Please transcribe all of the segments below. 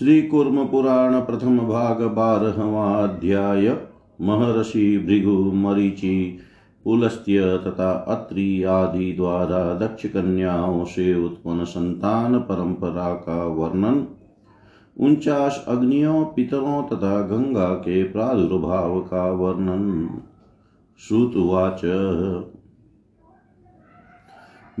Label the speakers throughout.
Speaker 1: श्री कुर्म पुराण प्रथम भाग बारहवा अध्याय महर्षि भृगु मरीचि पुलस्त्य तथा अत्रि आदि द्वारा दक्ष कन्याओं से उत्पन्न संतान परंपरा का वर्णन उनचास अग्नियों, पितरों तथा गंगा के प्रादुर्भाव का वर्णन श्रुतुवाच।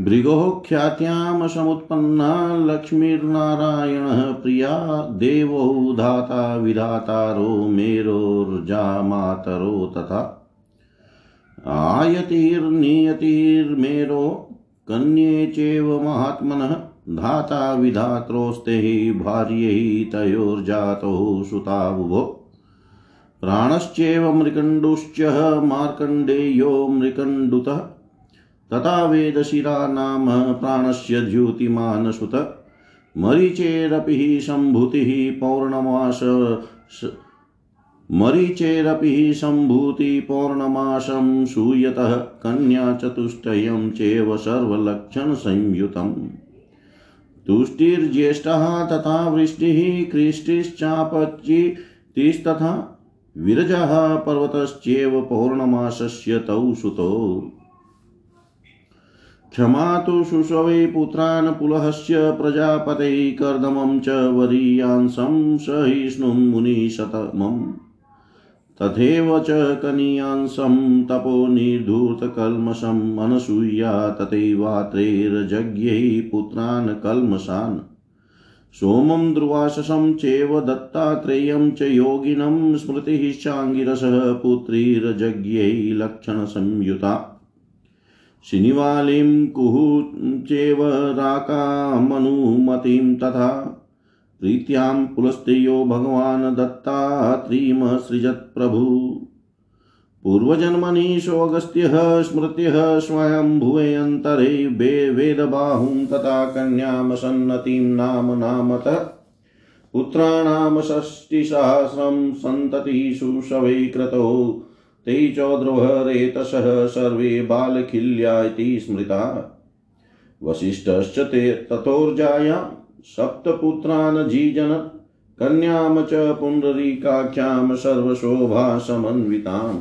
Speaker 1: भृगोः ख्यात्यां समुत्पन्ना लक्ष्मीर्नारायणः प्रिया, देवौ धाता विधातारो मेरोर्जामातरो तथा। आयतिर्नियतिर्मेरो कन्ये चैव महात्मनः, धाता विधात्रोस्ते भार्यै तयोर्जातौ सुताबुभो प्राणश्चैव मृकण्डुश्च मार्कण्डेयो मृकण्डुतः। तथा वेदशिरा नाम प्राणस्य द्युतिमान् सुत मरीचेरपि सम्भूतिः पौर्णमास मरीचेरपि सम्भूति पौर्णमासं सूयतः कन्याचतुष्टयं चैव सर्वलक्षणसंयुतम्। तुष्टिर्ज्येष्ठः तथा वृष्टिः कृष्टिश्चापच्चितिस्तथा विरजः पर्वतश्चैव पौर्णमासस्य तौ सुतौ। क्षमा तु शुशवे पुत्रान् पुलहस्य प्रजापते कर्दमं च वरीयांसं सहिष्णुं मुनिशतमम् तथैव च कनीयांसं तपो निर्धूतकल्मषम् अनसूया तथैवात्रैर्जज्ञै पुत्रान् कल्मषान्। सोमं दुर्वाससं चैव दत्तात्रेयं च योगिनं स्मृतिः पुत्रीर्जज्ञै लक्षणसंयुता। शिनिवालिं कुः चेव राकामनुमतिं तथा प्रीत्यां पुलस्त्यो भगवान् दत्तात्रीमसृजत् प्रभु पूर्वजन्मनि सोऽगस्त्यः स्मृत्यः स्वयंभुवेऽन्तरे वेदबाहुं तथा कन्यामसन्नतिं नाम नामतः पुत्राणां षष्टिसहस्रं सन्ततिषु शवै ते चौद्रवरेतसः सर्वे बालखिल्या इति स्मृता। वसिष्ठश्च ते ततोर्जायां सप्तपुत्रान् जीजन, कन्यां च पुण्डरीकाख्यां सर्वशोभासमन्विताम्।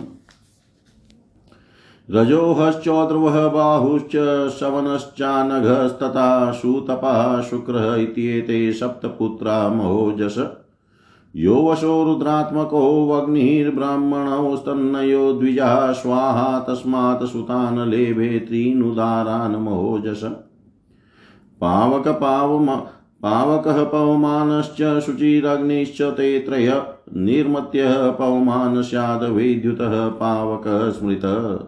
Speaker 1: रजोहश्चौद्रवः बाहुश्च शवनश्चानघस्तथा सुतपः शुक्रः इत्येते सप्तपुत्रा महोजस। यो वशो रुद्रात्मको वग्निर्ब्राह्मणोस्तन्नयो द्विजः, स्वाहा तस्मात् सुतान् लेभे त्रीनुदारान् महोजस। पावकपावम पावकः पवमानश्च शुचिरग्निश्च ते त्रय, निर्मत्यः पवमान स्याद्वैद्युतः पावकः स्मृतः।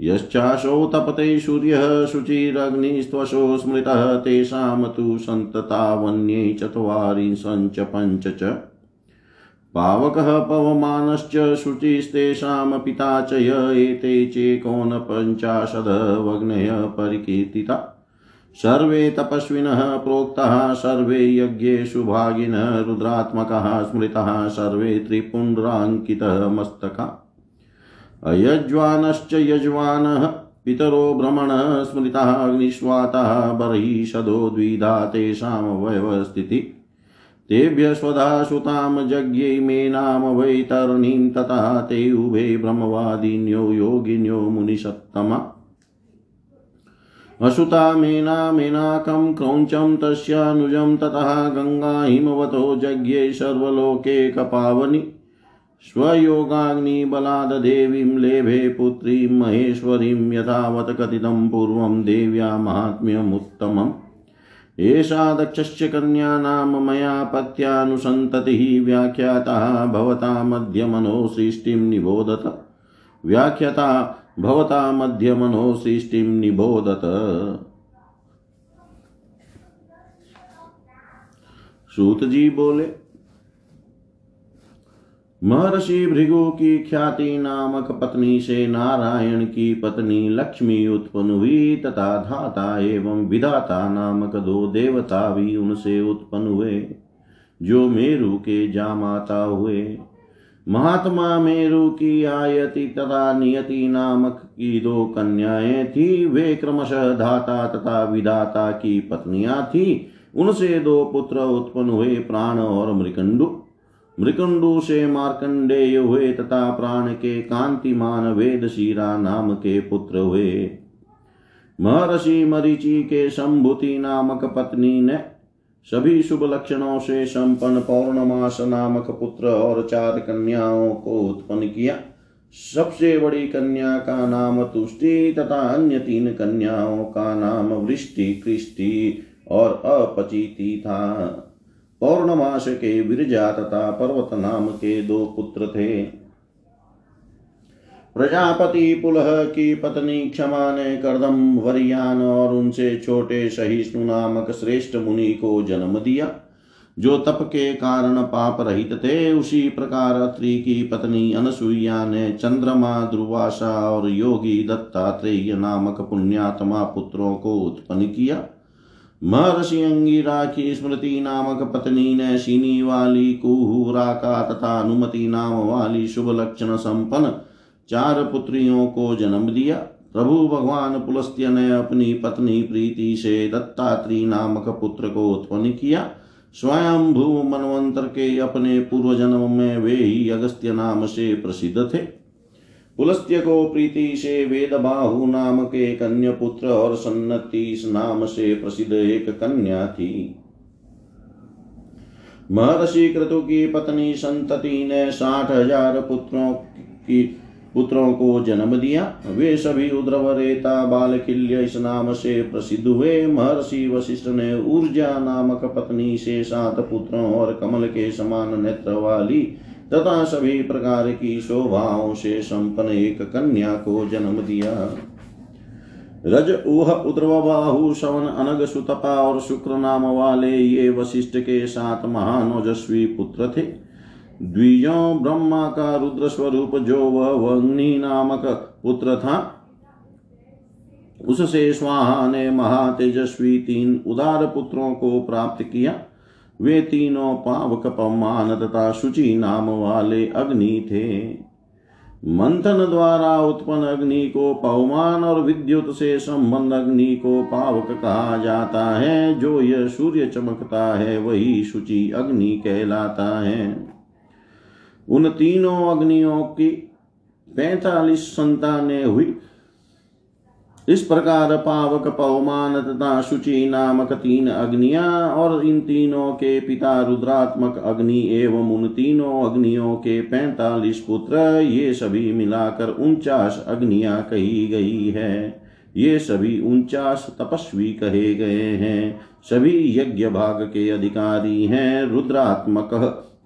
Speaker 1: यश्चाशो तपते सूर्यः, शुचिरग्निस्त्वशो स्मृतः, तेषां तु सन्ततावन्ये चत्वारिंशञ्च पञ्च च। पावकः पवमानश्च शुचिस्तेषां पिता च य एते चेकोनपञ्चाशदवग्नयः परिकीर्तिता। सर्वे तपस्विनः प्रोक्ताः, सर्वे यज्ञेषु भागिनः रुद्रात्मकः स्मृतः, सर्वे त्रिपुण्ड्राङ्कितः अयज्वानश्च यज्वानः पितरो भ्रमणः स्मृतः अग्निष्वातः बर्हिषदो द्विधा तेषां वयवस्थितिः तेभ्य स्वधा सुतां जज्ञै मेनाम वैतरणीं ततः ते उभे ब्रह्मवादिन्यो योगिन्यो मुनिसत्तमा। अशुता मेना मेनाकं क्रौञ्चं तस्यानुजं ततः गङ्गा हिमवतो जज्ञे सर्वलोके कपावनि। स्वयोगाग्निबलाद्देवीं लेभे पुत्रीं महेश्वरीं यथावत् कथितं पूर्वं देव्या माहात्म्यमुत्तमम् एषा दक्षस्य कन्या नाम मया पत्यानुसन्ततिः व्याख्याता भवता मध्यमनो सृष्टिं निबोधत। व्याख्याता, भवता मध्यमनो सृष्टिं निबोधत। सूत जी बोले महर्षि भृगु की ख्याति नामक पत्नी से नारायण की पत्नी लक्ष्मी उत्पन्न हुई तथा धाता एवं विधाता नामक दो देवता भी उनसे उत्पन्न हुए, जो मेरु के जामाता हुए। महात्मा मेरु की आयति तथा नियति नामक की दो कन्याएँ थी। वे क्रमशः धाता तथा विधाता की पत्नियाँ थी। उनसे दो पुत्र उत्पन्न हुए, प्राण और मृकंडु। मृकंडु से मार्कंडेय हुए तथा प्राण के कांतिमान वेद शीरा नाम के पुत्र हुए। महर्षि मरीचि के संभूति नामक पत्नी ने सभी शुभ लक्षणों से संपन्न पौर्णमास नामक पुत्र और चार कन्याओं को उत्पन्न किया। सबसे बड़ी कन्या का नाम तुष्टि तथा अन्य तीन कन्याओं का नाम वृष्टि, कृष्टि और अपचिति था। पौर्णमास के विरजा तथा पर्वत नाम के दो पुत्र थे। प्रजापति पुलह की पत्नी क्षमा ने करदम वरियान और उनसे छोटे सहिष्णु नामक श्रेष्ठ मुनि को जन्म दिया। जो तप के कारण पाप रहित थे, उसी प्रकार अत्रि की पत्नी अनसुईया ने चंद्रमा ध्रुवाशा और योगी दत्तात्रेय नामक पुण्यात्मा पुत्रों को उत्पन्न किया। महर्षि अंगिरा की स्मृति नामक पत्नी ने शीनी वाली कुहुरा का तथा अनुमति नाम वाली शुभ लक्षण संपन्न। चार पुत्रियों को जन्म दिया। प्रभु भगवान पुलस्त्य ने अपनी पत्नी प्रीति से दत्तात्री नामक पुत्र को उत्पन्न किया। स्वयं भू मनवंतर के अपने पूर्व जन्म में वे ही अगस्त्य नाम से प्रसिद्ध थे। पुलस्त्य को प्रीति से वेद बाहु नाम के कन्या पुत्र और सन्नति नाम से प्रसिद्ध एक कन्या थी। महर्षि क्रतु की पत्नी संतति ने साठ हज़ार पुत्रों की, पुत्रों को जन्म दिया। वे सभी उद्रवरेता बालकिल्य इस नाम से प्रसिद्ध हुए। महर्षि वशिष्ठ ने ऊर्जा नामक पत्नी से सात पुत्रों और कमल के समान नेत्र वाली तथा सभी प्रकार की शोभाओं से संपन्न एक कन्या को जन्म दिया। रज ऊह उद्रवबाहु शवन अनग सुतपा और शुक्र नाम वाले ये वशिष्ठ के साथ महान ओजस्वी पुत्र थे। द्विजों ब्रह्मा का रुद्र स्वरूप जो वह वग्नि नामक पुत्र था, उससे स्वाहा ने महातेजस्वी तीन उदार पुत्रों को प्राप्त किया। वे तीनों पावक पमान तथा शुचि नाम वाले अग्नि थे। मंथन द्वारा उत्पन्न अग्नि को पवमान और विद्युत से संबंध अग्नि को पावक कहा जाता है। जो यह सूर्य चमकता है, वही शुचि अग्नि कहलाता है। उन तीनों अग्नियों की पैतालीस संतानें हुई। इस प्रकार पावक पवमान तथा शुचि नामक तीन अग्निया और इन तीनों के पिता रुद्रात्मक अग्नि एवं उन तीनों अग्नियों के पैंतालीस पुत्र, ये सभी मिलाकर उनचास अग्निया कही गई है। ये सभी उनचास तपस्वी कहे गए हैं। सभी यज्ञ भाग के अधिकारी हैं, रुद्रात्मक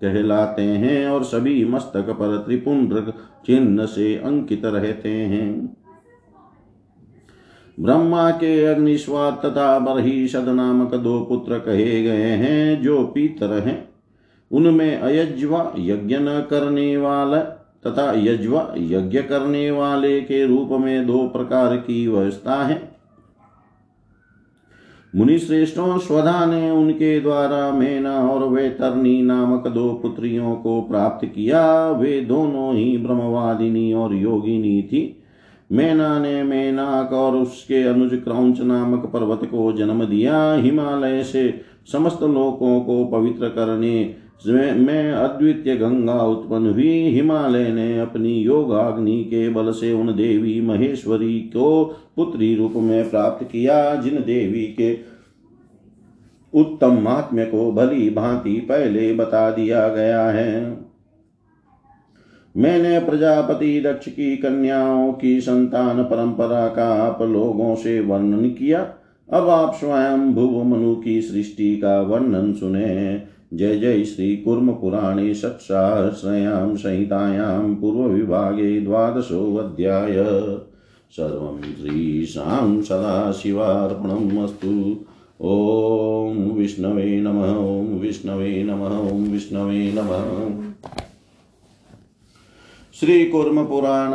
Speaker 1: कहलाते हैं और सभी मस्तक पर त्रिपुंड्र चिन्ह से अंकित रहते हैं। ब्रह्मा के अग्निस्वाद तथा बरहीषद नामक दो पुत्र कहे गए हैं, जो पीतर हैं। उनमें अयज्वा यज्ञ न करने वाला तथा यज्वा यज्ञ करने वाले के रूप में दो प्रकार की व्यवस्था है। मुनि श्रेष्ठों स्वधा ने उनके द्वारा मेना और वेतरनी नामक दो पुत्रियों को प्राप्त किया। वे दोनों ही ब्रह्मवादिनी और योगिनी थी। मैना ने मेनाक और उसके अनुज क्रौच नामक पर्वत को जन्म दिया। हिमालय से समस्त लोकों को पवित्र करने में अद्वितीय गंगा उत्पन्न हुई। हिमालय ने अपनी योगाग्नि के बल से उन देवी महेश्वरी को पुत्री रूप में प्राप्त किया, जिन देवी के उत्तम महात्म्य को भली भांति पहले बता दिया गया है। मैंने प्रजापति दक्ष की कन्याओं की संतान परंपरा का आप लोगों से वर्णन किया। अब आप स्वयं भुव मनु की सृष्टि का वर्णन सुने। जय जय श्री कुर्म पुराणे षट्सहस्रयां संहितायां पूर्वविभागे द्वादशोऽध्याय। सर्वं श्रीशां सदाशिवार्पणम् अस्तु। ॐ विष्णवे नमः, ॐ विष्णवे नमः, ॐ विष्णवे नमः। श्री कुर्म पुराण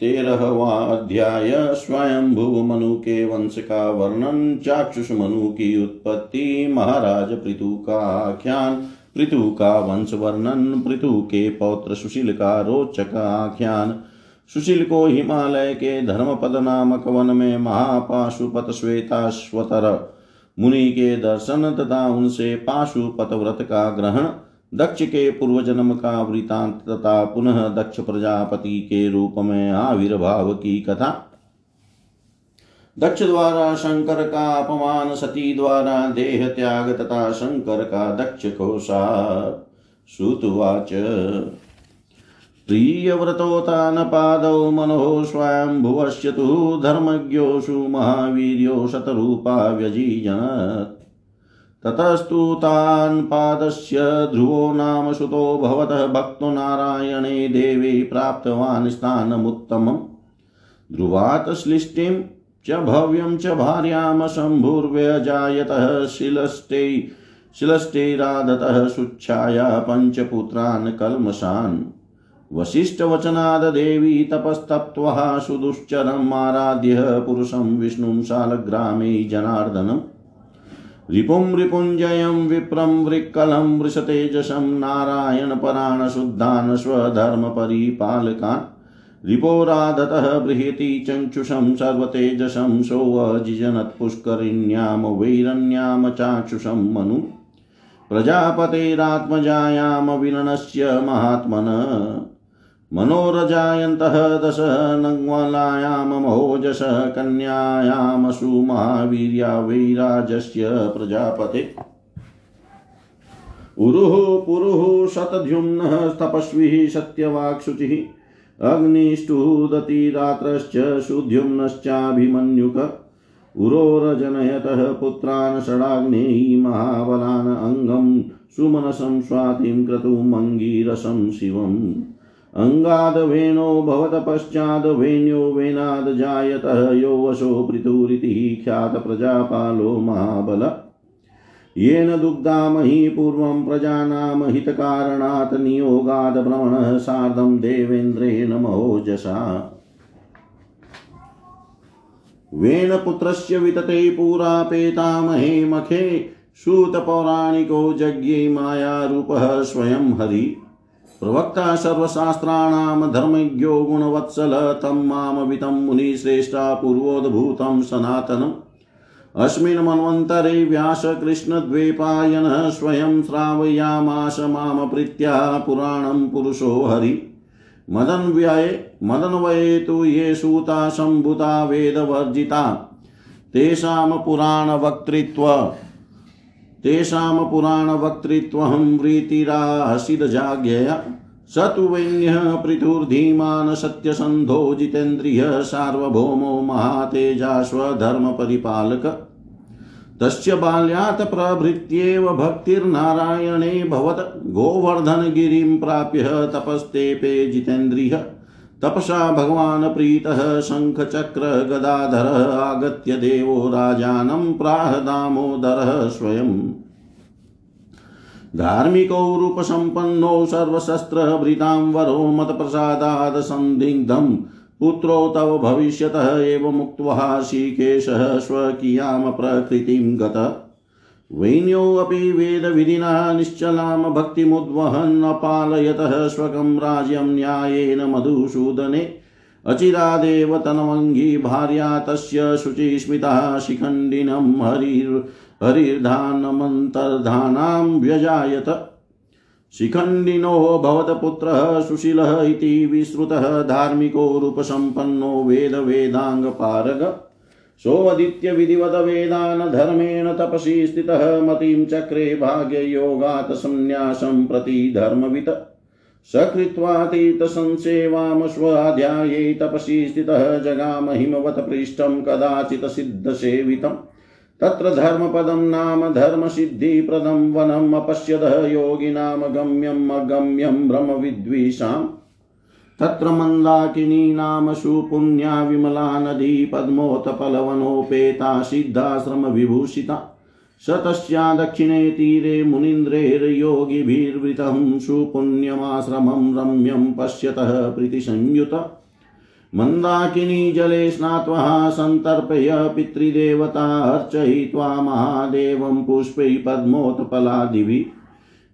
Speaker 1: तेरहवा अध्याय स्वयं मनु के वंश का वर्णन चाक्षुष मनु की उत्पत्ति महाराज पृथु का आख्यान पृथु का वंश वर्णन पृथु के पौत्र सुशील का रोचक आख्यान सुशील को हिमालय के धर्मपद नामक वन में महापाशुपत श्वेताश्वतर मुनि के दर्शन तथा उनसे पाशुपत व्रत का ग्रहण दक्ष के पूर्व जन्म का वृतांत तथा पुनः दक्ष प्रजापति के रूप में आविर्भाव की कथा। दक्ष द्वारा शंकर का अपमान, सती द्वारा देह त्याग तथा शंकर का दक्ष को श्रुतुवाच प्रियव्रतोतानपादौ मनोः स्वयंभुवस्य तु धर्मज्ञोषु महावीर्यो शतरूपा व्यजीजनत्। ततस्तु तान् पादस्य ध्रुवो नाम सुतो भवतः भक्तो नारायणे देवी प्राप्तवान् स्थानमुत्तमम्। ध्रुवात् श्लिष्टिं च भव्यं च भार्यां शम्भुर्व्यजायतः शिलष्टे शिलष्टेरादतः सुच्छाया पञ्चपुत्रान् कल्मषान्। वसिष्ठवचनादेवी तपस्तप्त्वः सुदुश्चरम् आराध्य पुरुषं विष्णुं शालग्रामे जनार्दनम्। रिपुं रिपुञ्जयं विप्रं वृक्कलं वृषतेजसं नारायणपरान् शुद्धान् स्वधर्मपरिपालकान् रिपोराधतः बृहति चक्षुषं सर्वतेजसं सोऽजिजनत्पुष्करिण्यां वैरण्यां चाक्षुषं मनु प्रजापतेरात्मजायां महात्मन। मनोरजायन्तः दश नग्मलायां महोजश कन्यायां सुमहावीर्या वैराजस्य प्रजापते। उरुः पुरुः शतद्युम्नः तपस्वी सत्यवाक्शुचिः अग्निष्टुदतिरात्रश्च सुद्युम्नश्चाभिमन्युक। उरोरजनयतः पुत्रान् षडाग्नेयी महाबलान् अङ्गं सुमनसं स्वातिं क्रतुमङ्गीरसं शिवम्। अङ्गादवेणो भवतपश्चाद्वेण्यो वेनाद् यो वशो पृथुरिति ख्यातप्रजापालो महाबल। येन दुग्धामहि पूर्वं प्रजानां हितकारणात् नियोगाद् भ्रमणः सार्धं देवेन्द्रेण महोजसा। वेनपुत्रस्य वितते पुरा पेतामहे मखे, सूतपौराणिको जज्ञे मायारूपः स्वयं हरि। प्रवक्ता सर्वशास्त्राणां धर्मज्ञो गुणवत्सल तं मामवितं मुनिश्रेष्ठा पूर्वोद्भूतं सनातनम्। अस्मिन् मन्वन्तरे व्यासकृष्णद्वैपायनः स्वयं श्रावयामास माम प्रीत्या पुराणं पुरुषो हरि। मदन्व्यये मदन्वये तु ये सूता सम्भुता वेदवर्जिता। तेषां पुराणवक्तृत्व तेषां पुराणवक्तृत्वहं वृत्तिरासिदजाज्ञया स तु वैन्यः पृथुर्धीमान् सत्यसन्धो जितेन्द्रियः सार्वभौमो महातेजास्वधर्मपरिपालक तस्य बाल्यात् प्रभृत्येव भक्तिर्नारायणे भवत्। गोवर्धनगिरिं प्राप्य तपस्तेपे जितेन्द्रियः। तपसा भगवान् प्रीतः शङ्खचक्रगदाधरः आगत्य देवो राजानं प्राह दामोदरः स्वयम् धार्मिकौ रूपसम्पन्नौ सर्वशस्त्रभृतां वरो मत्प्रसादात् सन्दिग्धम् पुत्रो तव भविष्यतः एव मुक्त्वा ऋषिकेशः स्वकीयां प्रकृतिं गतः। वैन्योऽपि वेदविधिना निश्चलां भक्तिमुद्वहन् अपालयतः स्वकं राज्यं न्यायेन मधुसूदने। अचिरादेव तनवङ्गी भार्या तस्य शुचिस्मिता शिखण्डिनं हरिर्, हरिर्धानमन्तर्धानां व्यजायत। शिखण्डिनो भवतपुत्रः सुशीलः इति विश्रुतः धार्मिको रूपसम्पन्नो वेदवेदाङ्गपारग। सोऽदित्यविधिवदवेदान् धर्मेण तपसि स्थितः मतिं चक्रे भाग्ययोगात् संन्यासं प्रति धर्मवित्। सकृत्वा तीर्थसंसेवां स्वाध्याये तपसि स्थितः जगामहिमवत् पृष्ठं कदाचित् सिद्धसेवितम् तत्र धर्मपदं नाम धर्मसिद्धिप्रदं वनम् अपश्यतः योगिनां गम्यम् अगम्यं ब्रह्मविद्विषाम्। तत्र मन्दाकिनी नाम सुपुण्या विमला नदी पद्मोत्पलवनोपेता सिद्धाश्रमविभूषिता स तस्या दक्षिणे तीरे मुनीन्द्रैर्योगिभिर्वृतं सुपुण्यमाश्रमं रम्यं पश्यतः प्रीतिसंयुत। मन्दाकिनी जले स्नात्वा सन्तर्पय पितृदेवता अर्चयित्वा महादेवं पुष्पै पद्मोत्पलादिभिः।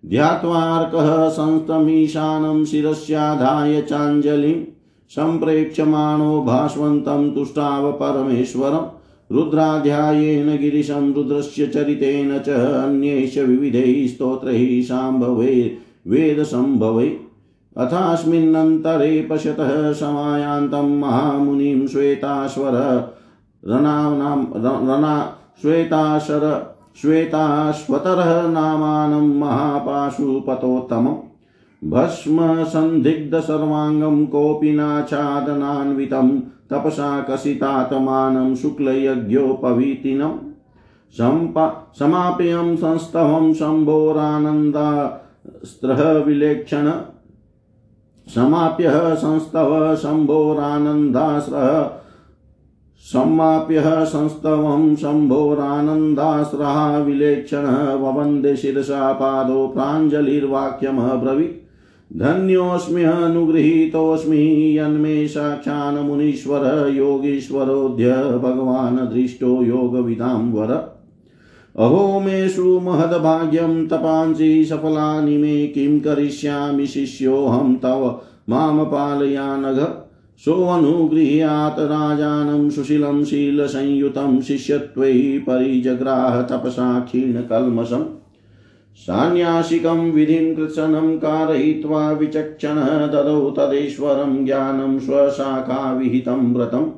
Speaker 1: ध्यात्वार्कः संस्तमीशानं शिरस्याधाय चाञ्जलिं सम्प्रेक्ष्यमाणो भास्वन्तं तुष्टाव रुद्राध्यायेन गिरिशं रुद्रस्य चरितेन च अन्यैश्च विविधैः स्तोत्रैः शाम्भवे वेदसम्भवै अथास्मिन्नन्तरे पश्यतः समायान्तं महामुनिं श्वेताश्वर रणा श्वेताशर श्वेताश्वतरः नामानं महापाशुपतोत्तमम्। भस्मसन्दिग्धसर्वाङ्गं कोऽपि नाच्छादनान्वितं। तपसा कसितात्मानं शुक्लयज्ञोपवीतिनम् समाप्यं संस्तवं शम्भोरानन्दास्त्रः विलेक्षण संस्तव शम्भोरानन्दास्रः सम्माप्यः संस्तवं शम्भोरानन्दास्रः विलेक्षणः ववन्दे शिरसा पादो प्राञ्जलिर्वाक्यमब्रवीत् धन्योऽस्म्यनुगृहीतोऽस्मि यन्मे साक्षान् मुनीश्वर योगीश्वरोऽद्य भगवान् दृष्टो योगविदां वर। अहो मेषु महद्भाग्यं तपांसि सफलानि मे किं करिष्यामि शिष्योऽहं तव माँ पालयानघ सोऽनुगृह्यात् राजानं सुशीलं शीलसंयुतं शिष्यत्वै परिजग्राह तपसा क्षीणकल्मषम् सान्यासिकं विधिं कृत्सनं कारयित्वा विचक्षणः ददौ तदेश्वरं ज्ञानं स्वशाखाविहितं व्रतम्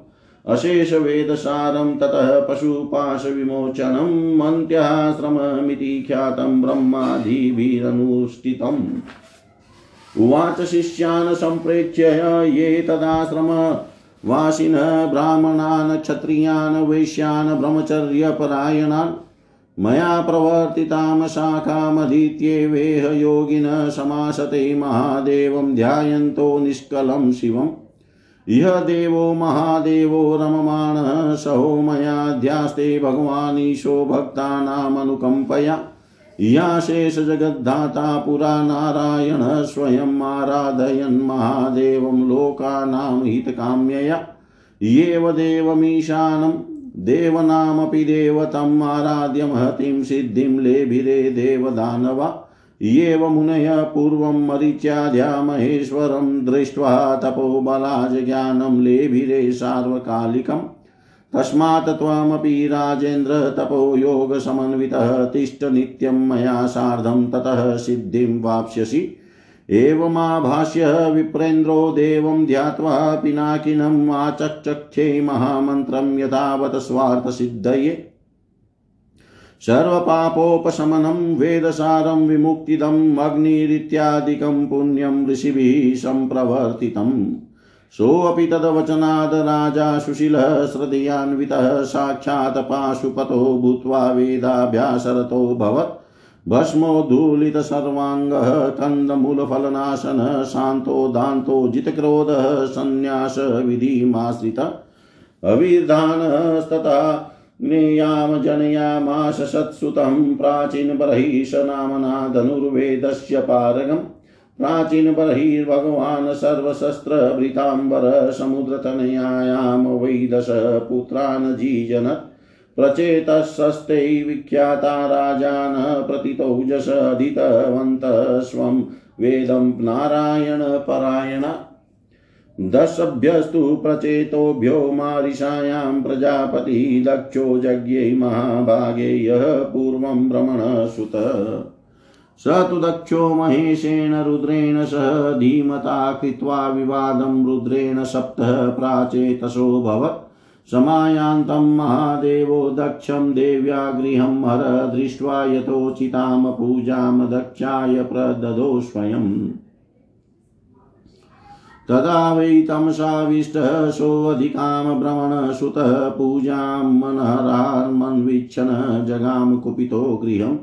Speaker 1: अशेषवेदसारं ततः पशुपाशविमोचनं मन्त्याश्रममिति ख्यातं ब्रह्मादिभिरनुष्ठितम् उवाच शिष्यान् सम्प्रेक्ष्य ये तदाश्रम। वासिनः ब्राह्मणान्, क्षत्रियान्, वैश्यान्, ब्रह्मचर्यपरायणान्। मया प्रवर्तितां शाखामधीत्येवेह योगिनः समासते महादेवं ध्यायन्तो निष्कलं शिवम्। इह देवो महादेवो रममाणः, सहो मयाध्यास्ते भगवानीशो भक्तानामनुकम्पया। याशेषजगद्धाता पुरा नारायणः स्वयम् आराधयन् महादेवं लोकानां हितकाम्यया। येव देवमीशानं, देवनामपि देवतम् आराध्य महतीं सिद्धिं लेभिरे देवदानवा। येव मुनयः पूर्वं मरीच्याद्या महेश्वरं दृष्ट्वा तपोबलाज्ञानं लेभिरे सार्वकालिकम्। तस्मात् राजेन्द्र तपो योगसमन्वितः तिष्ठ नित्यं मया सार्धं ततः सिद्धिं वाप्स्यसि। एवमाभाष्य विप्रेन्द्रो देवं ध्यात्वा पिनाकिनम् आचक्षे महामन्त्रं यथावत् स्वार्थसिद्धये। सर्वपापोपशमनं वेदसारं विमुक्तिदम् अग्निरित्यादिकं पुण्यं ऋषिभिः सम्प्रवर्तितम्। सोऽपि तद्वचनाद् राजा सुशीलः श्रद्धयान्वितः साक्षात् पाशुपतो भूत्वा वेदाभ्यासरतोऽभवत् भस्मोद्धूलितसर्वाङ्गः कन्दमूलफलनाशनः शान्तो दान्तो जितक्रोधः सन्न्यासविधिमाश्रित अविर्धानस्तथा ज्ञेयां जनयामाश सत्सुतं प्राचीनबर्हिष नाम्ना धनुर्वेदस्य पारगम्। प्राचीनबर्हिर्भगवान् सर्वशस्त्रभृताम्बर समुद्रतनयायां वै दश पुत्रान् जीजनत् प्रचेतसस्ते विख्याता राजान प्रतितौजसधितवन्तः स्वं वेदं नारायणपरायण दशभ्यस्तु प्रचेतोभ्यो मारिषायां प्रजापति दक्षो यज्ञै महाभागे यः पूर्वं भ्रमणसुतः। स तु दक्षो महेशेन रुद्रेण सह धीमता कृत्वा विवादं रुद्रेण सप्तः प्राचेतसोऽभवत् समायान्तं महादेवो दक्षं देव्या गृहं हर दृष्ट्वा यथोचितां पूजां दक्षाय प्रददो स्वयम् तदा वै तमसाविष्टः सोऽधिकां भ्रमणसुतः पूजां मनहरार्मन्वीक्षण जगाम कुपितो गृहम्।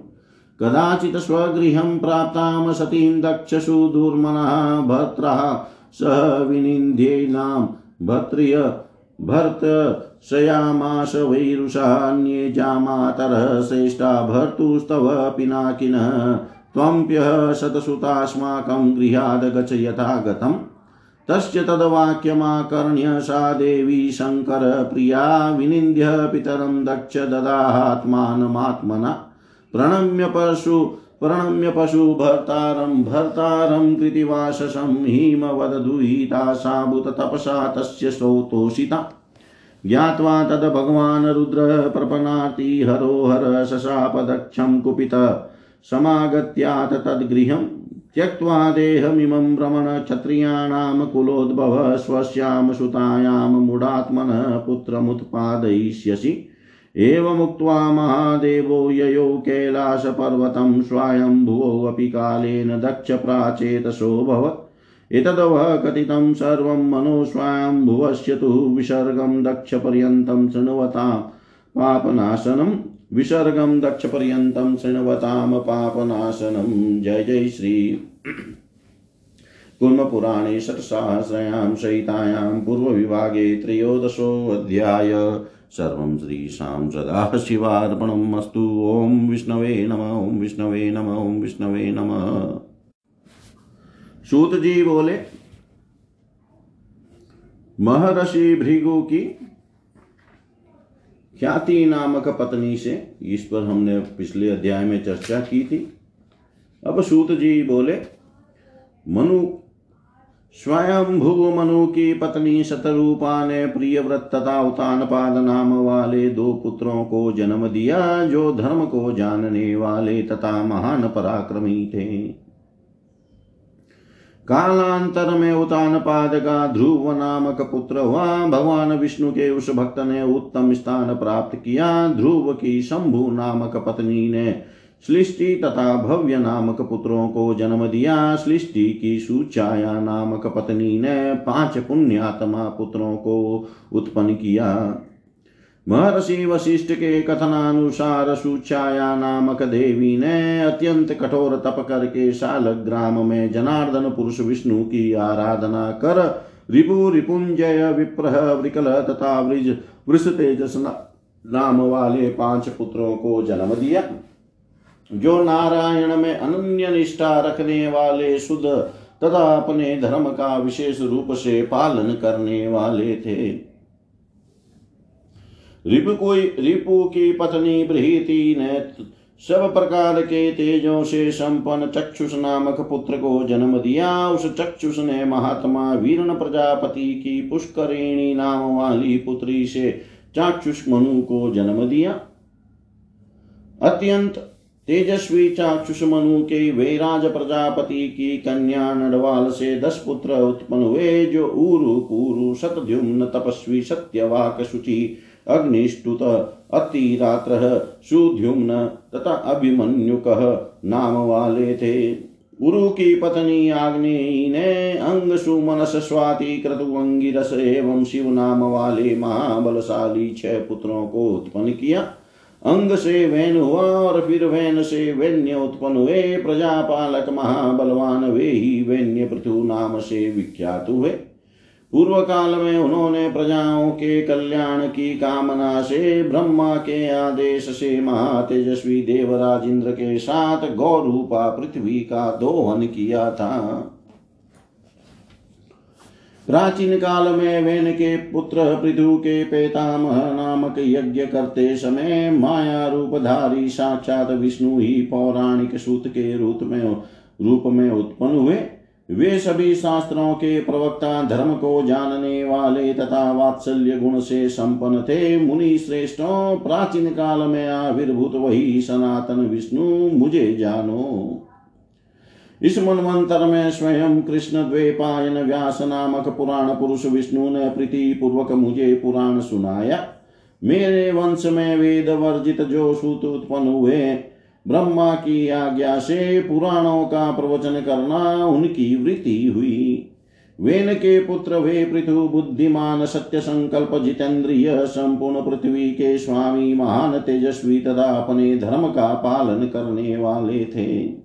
Speaker 1: कदाचित् स्वगृहं प्राप्तां सतीं दक्षसु दुर्मनः भर्त्रः सह विनिन्द्येनां भर्त्र्य भर्तशयामाश वैरुषान्ये जामातरः श्रेष्ठा भर्तुस्तव पिनाकिनः। त्वम्प्यः शतसुतास्माकं गृहाद् गच यथा गतम् तस्य तद्वाक्यमाकर्ण्य सा देवी शङ्करप्रिया विनिन्द्य पितरं दक्ष ददाहात्मानमात्मना। प्रणम्य पशु प्रणम्य पशु भर्तारं भर्तारं कृतिवाससं हिमवदधुहिता साबुत तपसा तस्य स्तोतोषिता ज्ञात्वा तद् भगवान् रुद्र प्रपनाति हरो हर शशापदक्षं कुपित। समागत्यात् तद्गृहं त्यक्त्वा देहमिमं भ्रमण क्षत्रियाणां कुलोद्भव स्वस्यां सुतायां मूढात्मनः पुत्रमुत्पादयिष्यसि। एवमुक्त्वा महादेवो ययो कैलासपर्वतं स्वायम्भुवोऽपि कालेन दक्षप्राचेतसोऽभवत् एतदवः कथितं सर्वं मनो स्वायम्भुवस्य तु विसर्गं दक्षपर्यन्तं शृण्वतां पापनाशनम् विसर्गं दक्षपर्यन्तं शृण्वतां पापनाशनं। जय जय श्री। कुर्मपुराणे षट्सहस्रयां सहितायां पूर्वविभागे त्रयोदशोऽध्याय। सर्वं श्रीशां सदाशिवार्पणम् अस्तु ॐ विष्णवे नम, ॐ विष्णवे नम, ॐ विष्णवे नम। सूत जी बोले, महर्षि भृगु की ख्याति नामक पत्नी से इस पर हमने पिछले अध्याय में चर्चा की थी। अब सूत जी बोले, मनु स्वयं मनु की पत्नी शतरूपा ने प्रिय व्रत तथा उतानपाद नाम वाले दो पुत्रों को जन्म दिया, जो धर्म को जानने वाले तथा महान पराक्रमी थे। कालांतर में उतान पाद का ध्रुव नामक पुत्र हुआ। भगवान विष्णु के उस भक्त ने उत्तम स्थान प्राप्त किया। ध्रुव की शंभु नामक पत्नी ने सृष्टि तथा भव्य नामक पुत्रों को जन्म दिया। सृष्टि की सुचाया नामक पत्नी ने पाँच पुण्यात्मा पुत्रों को उत्पन्न किया। महर्षि वशिष्ठ के कथनानुसार सुचाया नामक देवी ने अत्यंत कठोर तप करके शाल ग्राम में जनार्दन पुरुष विष्णु की आराधना कर रिपु रिपुंजय विप्रह विकल तथा वृज वृष तेजस नाम वाले पाँच पुत्रों को जन्म दिया। जो नारायण में अनन्य निष्ठा रखने वाले शुद्ध तथा अपने धर्म का विशेष रूप से पालन करने वाले थे। रिपु कोई, रिपु की पत्नी बृहति ने सब प्रकार के तेजों से संपन्न चक्षुष नामक पुत्र को जन्म दिया। उस चक्षुष ने महात्मा वीरण प्रजापति की पुष्करिणी नाम वाली पुत्री से चाक्षुष मनु को जन्म दिया। अत्यंत तेजस्वी चाक्षुष मनु के वैराज प्रजापति की कन्या नडवाल से दस पुत्र उत्पन्न हुए, जो ऊरु पूरु सतद्युम्न तपस्वी सत्यवाक शुचि अग्निष्टुत अतिरात्र सुद्युम्न तथा अभिमन्युक नाम वाले थे। उरु की पत्नी आग्नेयी ने अंग सुमनस स्वाति क्रतु अंगिरस एवं शिव नाम वाले महाबलशाली छह पुत्रों को उत्पन्न किया। अंग से वैन हुआ और फिर वैन से वैन्य उत्पन्न हुए प्रजापालक महाबलवान, वे ही वैन्य पृथु नाम से विख्यात हुए। पूर्व काल में उन्होंने प्रजाओं के कल्याण की कामना से, ब्रह्मा के आदेश से महातेजस्वी देवराज इंद्र के साथ गौरूपा पृथ्वी का दोहन किया था। प्राचीन काल में वेन के पुत्र पृथु के पेतामह नामक यज्ञ करते समय माया रूपधारी साक्षात विष्णु ही पौराणिक सूत के रूप में रूप में उत्पन्न हुए। वे सभी शास्त्रों के प्रवक्ता, धर्म को जानने वाले तथा वात्सल्य गुण से संपन्न थे। मुनि श्रेष्ठों, प्राचीन काल में आविर्भूत वही सनातन विष्णु, मुझे जानो। इस मनवंतर में स्वयं कृष्ण द्वेपायन व्यास नामक पुराण पुरुष विष्णु ने प्रीति पूर्वक मुझे पुराण सुनाया। मेरे वंश में वेद वर्जित जो सूत उत्पन्न हुए। ब्रह्मा की आज्ञा से पुराणों का प्रवचन करना उनकी वृत्ति हुई। वेन के पुत्र वे पृथु बुद्धिमान सत्य संकल्प जितेंद्रिय संपूर्ण पृथ्वी के स्वामी महान तेजस्वी तथा अपने धर्म का पालन करने वाले थे।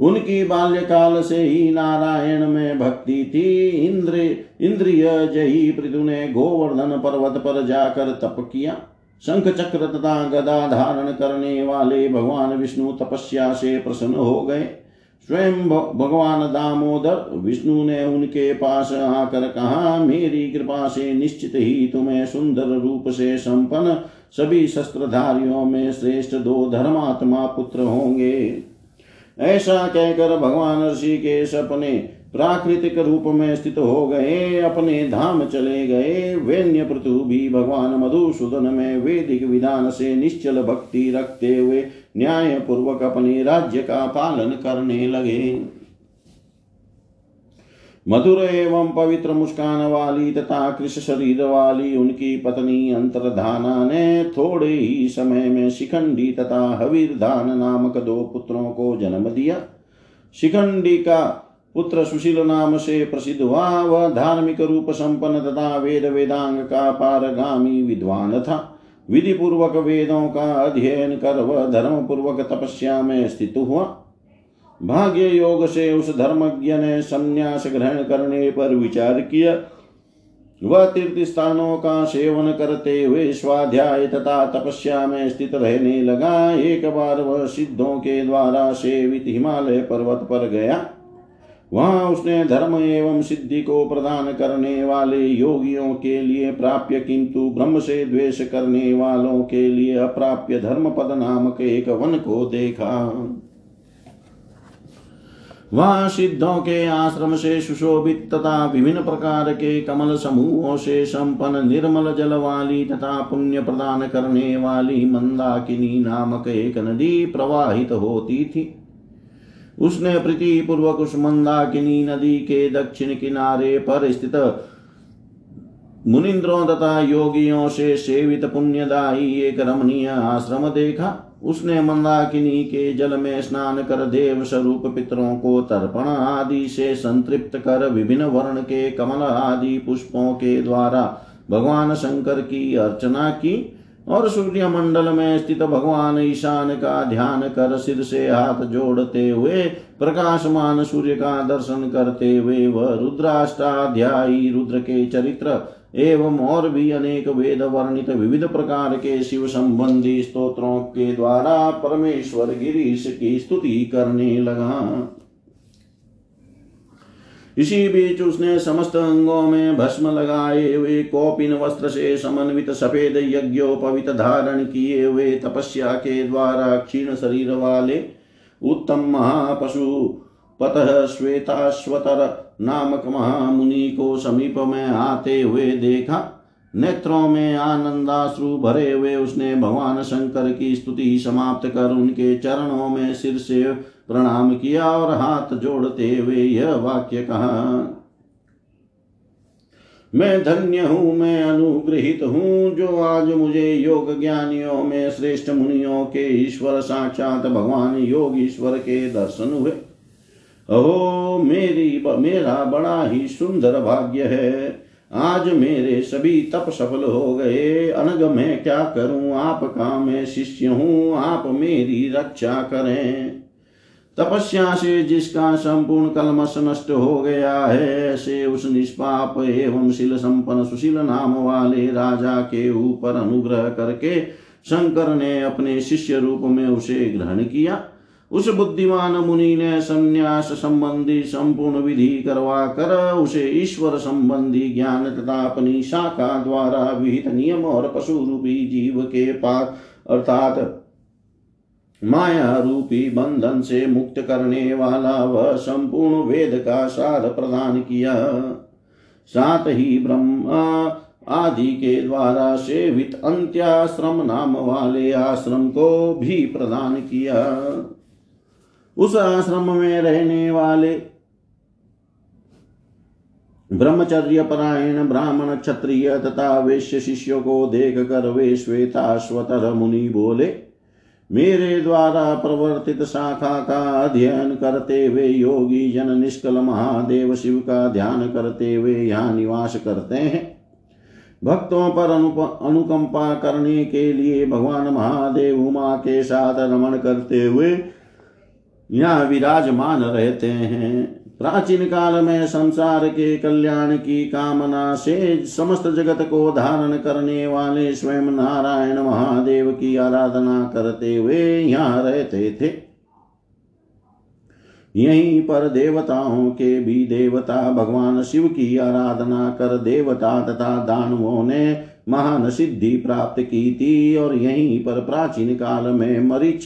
Speaker 1: उनकी बाल्यकाल से ही नारायण में भक्ति थी। इंद्र, इंद्रिय जयी पृथु ने गोवर्धन पर्वत पर जाकर तप किया। शंख चक्र तथा गदा धारण करने वाले भगवान विष्णु तपस्या से प्रसन्न हो गए। स्वयं भगवान दामोदर विष्णु ने उनके पास आकर कहा, मेरी कृपा से निश्चित ही तुम्हें सुंदर रूप से संपन्न सभी शस्त्रधारियों में श्रेष्ठ दो धर्मात्मा पुत्र होंगे। ऐसा कहकर भगवान ऋषि के सपने प्राकृतिक रूप में स्थित हो गए, अपने धाम चले गए। वेन्य पृथु भी भगवान मधुसूदन में वेदिक विधान से निश्चल भक्ति रखते हुए न्याय पूर्वक अपने राज्य का पालन करने लगे। मधुर एवं पवित्र मुस्कान वाली तथा कृष शरीर वाली उनकी पत्नी अंतरधाना ने थोड़े ही समय में शिखंडी तथा हवीर धान नामक दो पुत्रों को जन्म दिया। शिखंडी का पुत्र सुशील नाम से प्रसिद्ध हुआ। वह धार्मिक रूप संपन्न तथा वेद वेदांग का पारगामी विद्वान था। विधि पूर्वक वेदों का अध्ययन कर वह धर्म पूर्वक तपस्या में स्थित हुआ। भाग्य योग से उस धर्मज्ञ ने संन्यास ग्रहण करने पर विचार किया वह तीर्थ स्थानों का सेवन करते हुए स्वाध्याय तथा तपस्या में स्थित रहने लगा। एक बार वह सिद्धों के द्वारा सेवित हिमालय पर्वत पर गया। वहाँ उसने धर्म एवं सिद्धि को प्रदान करने वाले योगियों के लिए प्राप्य, किंतु ब्रह्म से द्वेष करने वालों के लिए अप्राप्य धर्म पद नामक एक वन को देखा। वह सिद्धों के आश्रम से सुशोभित तथा विभिन्न प्रकार के कमल समूहों से संपन्न निर्मल जल वाली तथा पुण्य प्रदान करने वाली मंदाकिनी नामक एक नदी प्रवाहित होती थी। उसने प्रीति पूर्वक उस मंदाकिनी नदी के दक्षिण किनारे पर स्थित मुनिंद्रों तथा योगियों से सेवित पुण्यदायी एक रमणीय आश्रम देखा। उसने मंदाकिनी के जल में स्नान कर देव स्वरूप पितरों को तर्पण आदि से संतृप्त कर विभिन्न वर्ण के कमल आदि पुष्पों के द्वारा भगवान शंकर की अर्चना की और सूर्य मंडल में स्थित भगवान ईशान का ध्यान कर सिर से हाथ जोड़ते हुए प्रकाशमान सूर्य का दर्शन करते हुए वह रुद्राष्टाध्यायी रुद्र के चरित्र एवं और भी अनेक वेद वर्णित विविध प्रकार के शिव संबंधी स्तोत्रों के द्वारा परमेश्वर गिरीश की स्तुति करने लगा। इसी बीच उसने समस्त अंगों में भस्म लगाए हुए कौपिन वस्त्र से समन्वित सफ़ेद यज्ञोपवित धारण किए हुए तपस्या के द्वारा क्षीण शरीर वाले उत्तम महापशु, पतः श्वेताश्वतर नामक महामुनि को समीप में आते हुए देखा। नेत्रों में आनंदाश्रु भरे हुए उसने भगवान शंकर की स्तुति समाप्त कर उनके चरणों में सिर से प्रणाम किया और हाथ जोड़ते हुए यह वाक्य कहा, मैं धन्य हूँ, मैं अनुग्रहित हूँ, जो आज मुझे योग ज्ञानियों में श्रेष्ठ मुनियों के ईश्वर साक्षात भगवान योग ईश्वर के दर्शन हुए। अहो, मेरी मेरा बड़ा ही सुंदर भाग्य है। आज मेरे सभी तप सफल हो गए। अनग मैं क्या करूँ? आपका मैं शिष्य हूँ? आप मेरी रक्षा करें। तपस्या से जिसका संपूर्ण कलमश नष्ट हो गया है ऐसे उस निष्पाप एवं शिल संपन्न सुशील नाम वाले राजा के ऊपर अनुग्रह करके शंकर ने अपने शिष्य रूप में उसे ग्रहण किया। उस बुद्धिमान मुनि ने संन्यास संबंधी संपूर्ण विधि करवा कर उसे ईश्वर संबंधी ज्ञान तथा अपनी शाखा द्वारा विहित नियम और पशु रूपी जीव के पास अर्थात माया रूपी बंधन से मुक्त करने वाला वह संपूर्ण वेद का सार प्रदान किया। साथ ही ब्रह्मा आदि के द्वारा सेवित अंत्याश्रम नाम वाले आश्रम को भी प्रदान किया। उस आश्रम में रहने वाले ब्रह्मचर्य परायण, ब्राह्मण, क्षत्रिय तथा वैश्य शिष्यों को देख कर वे श्वेताश्वतर मुनि बोले, मेरे द्वारा प्रवर्तित शाखा का अध्ययन करते हुए योगी जन निष्कल महादेव शिव का ध्यान करते हुए यहाँ निवास करते हैं। भक्तों पर अनुकंपा करने के लिए भगवान महादेव उमा के साथ रमण करते हुए यहाँ विराजमान रहते हैं। प्राचीन काल में संसार के कल्याण की कामना से समस्त जगत को धारण करने वाले स्वयं नारायण महादेव की आराधना करते हुए यहाँ रहते थे। यहीं पर देवताओं के भी देवता भगवान शिव की आराधना कर देवता तथा दानवों ने महान सिद्धि प्राप्त की थी और यहीं पर प्राचीन काल में मरीच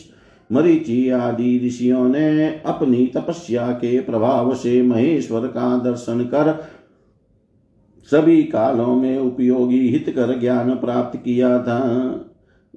Speaker 1: मरीचि आदि ऋषियों ने अपनी तपस्या के प्रभाव से महेश्वर का दर्शन कर सभी कालों में उपयोगी हित कर ज्ञान प्राप्त किया था।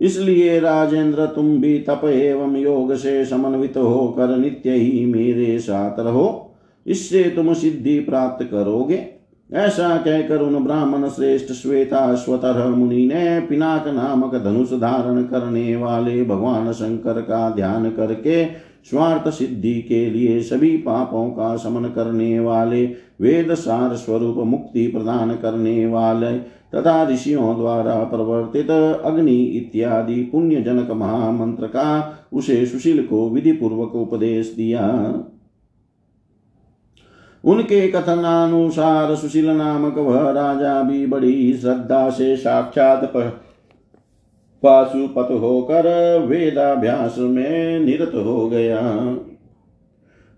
Speaker 1: इसलिए राजेंद्र तुम भी तप एवं योग से समन्वित होकर नित्य ही मेरे साथ रहो। इससे तुम सिद्धि प्राप्त करोगे। ऐसा कहकर उन ब्राह्मण श्रेष्ठ श्वेता स्वतर मुनि ने पिनाक नामक धनुष धारण करने वाले भगवान शंकर का ध्यान करके स्वार्थ सिद्धि के लिए सभी पापों का समन करने वाले वेद सार स्वरूप मुक्ति प्रदान करने वाले तथा ऋषियों द्वारा प्रवर्तित अग्नि इत्यादि पुण्य जनक महामंत्र का उसे सुशील को विधि पूर्वक उपदेश दिया। उनके कथनानुसार सुशील नामक वह राजा भी बड़ी श्रद्धा से साक्षात पाशुपत होकर वेदाभ्यास में निरत हो गया।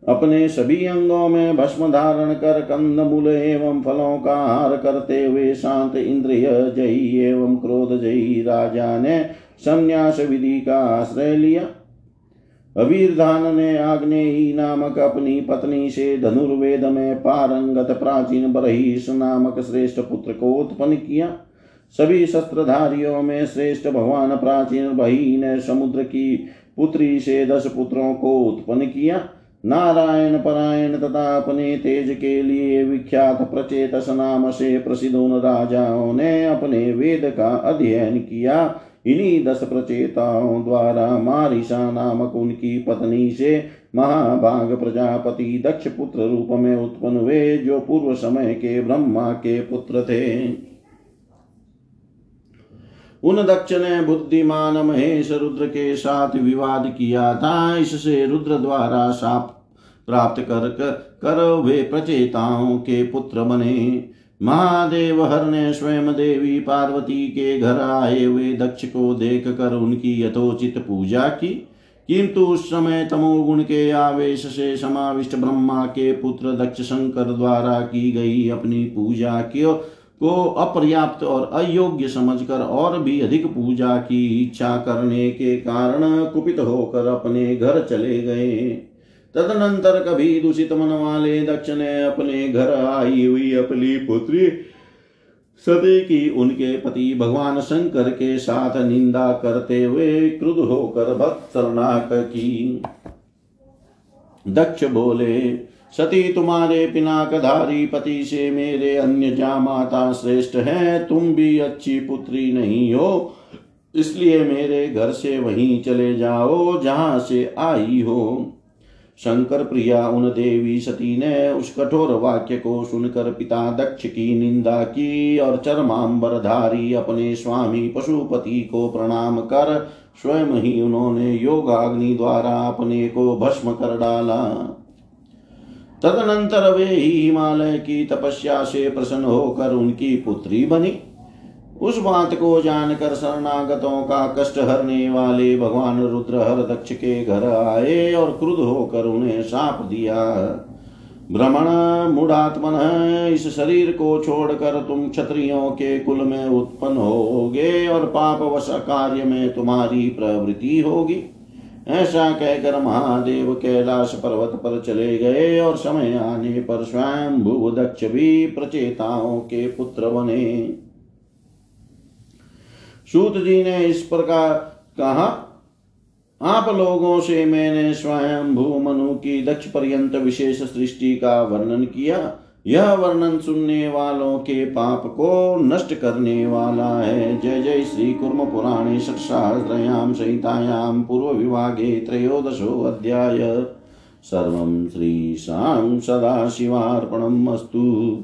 Speaker 1: अपने सभी अंगों में भस्म धारण कर कंद मूल एवं फलों का हार करते हुए शांत इंद्रिय जयी एवं क्रोध जयी राजा ने संन्यास विधि का आश्रय लिया। अवीरधान ने आग्नेयी नामक अपनी पत्नी से धनुर्वेद में पारंगत प्राचीन बरहीस नामक श्रेष्ठ पुत्र को उत्पन्न किया। सभी शस्त्रधारियों में श्रेष्ठ भगवान प्राचीन बही ने समुद्र की पुत्री से दस पुत्रों को उत्पन्न किया। नारायण परायण तथा अपने तेज के लिए विख्यात प्रचेतस नाम से प्रसिद्ध उन राजाओं ने अपने वेद का अध्ययन किया। इन्हीं दस प्रचेताओं द्वारा मारिशा नामक उनकी पत्नी से महाभाग प्रजापति दक्ष पुत्र रूप में उत्पन्न हुए, जो पूर्व समय के ब्रह्मा के पुत्र थे। उन दक्ष ने बुद्धिमान महेश रुद्र के साथ विवाद किया था। इससे रुद्र द्वारा साप प्राप्त कर कर वे प्रचेताओं के पुत्र बने। महादेव हर ने स्वयं देवी पार्वती के घर आए हुए दक्ष को देख कर उनकी यथोचित पूजा की। किंतु उस समय तमोगुण के आवेश से समाविष्ट ब्रह्मा के पुत्र दक्ष शंकर द्वारा की गई अपनी पूजा की को अपर्याप्त और अयोग्य समझकर और भी अधिक पूजा की इच्छा करने के कारण कुपित होकर अपने घर चले गए। तदनंतर कभी दूषित मन वाले दक्ष ने अपने घर आई हुई अपनी पुत्री सती की उनके पति भगवान शंकर के साथ निंदा करते हुए क्रुद्ध होकर भक्तरनाक की। दक्ष बोले, सती तुम्हारे पिनाकधारी पति से मेरे अन्य जा माता श्रेष्ठ हैं, तुम भी अच्छी पुत्री नहीं हो, इसलिए मेरे घर से वहीं चले जाओ, जहाँ से आई हो। शंकर प्रिया उन देवी सती ने उस कठोर वाक्य को सुनकर पिता दक्ष की निंदा की और चरमांबरधारी अपने स्वामी पशुपति को प्रणाम कर स्वयं ही उन्होंने योगाग्नि द्वारा अपने को भस्म कर डाला। तदनंतर वे ही हिमालय की तपस्या से प्रसन्न होकर उनकी पुत्री बनी। उस बात को जानकर शरणागतों का कष्ट हरने वाले भगवान रुद्र हर दक्ष के घर आए और क्रुद्ध होकर उन्हें साप दिया। भ्रमण मूढ़ात्मन, इस शरीर को छोड़कर तुम क्षत्रियों के कुल में उत्पन्न होगे और पाप वश कार्य में तुम्हारी प्रवृत्ति होगी। ऐसा कहकर महादेव कैलाश पर्वत पर चले गए और समय आने पर स्वयं भूव दक्ष भी प्रचेताओं के पुत्र बने। सूत जी ने इस प्रकार कहा, आप लोगों से मैंने स्वयं भू मनु की दक्ष पर्यंत विशेष सृष्टि का वर्णन किया। यह वर्णन सुनने वालों के पाप को नष्ट करने वाला है। जय जय श्री कुर्म पुराणे षट्सहस्रयां संहितायां पूर्व विभागे त्रयोदशो अध्याय। सर्व सर्वं श्रीशां सदाशिवार्पणम् अस्तु।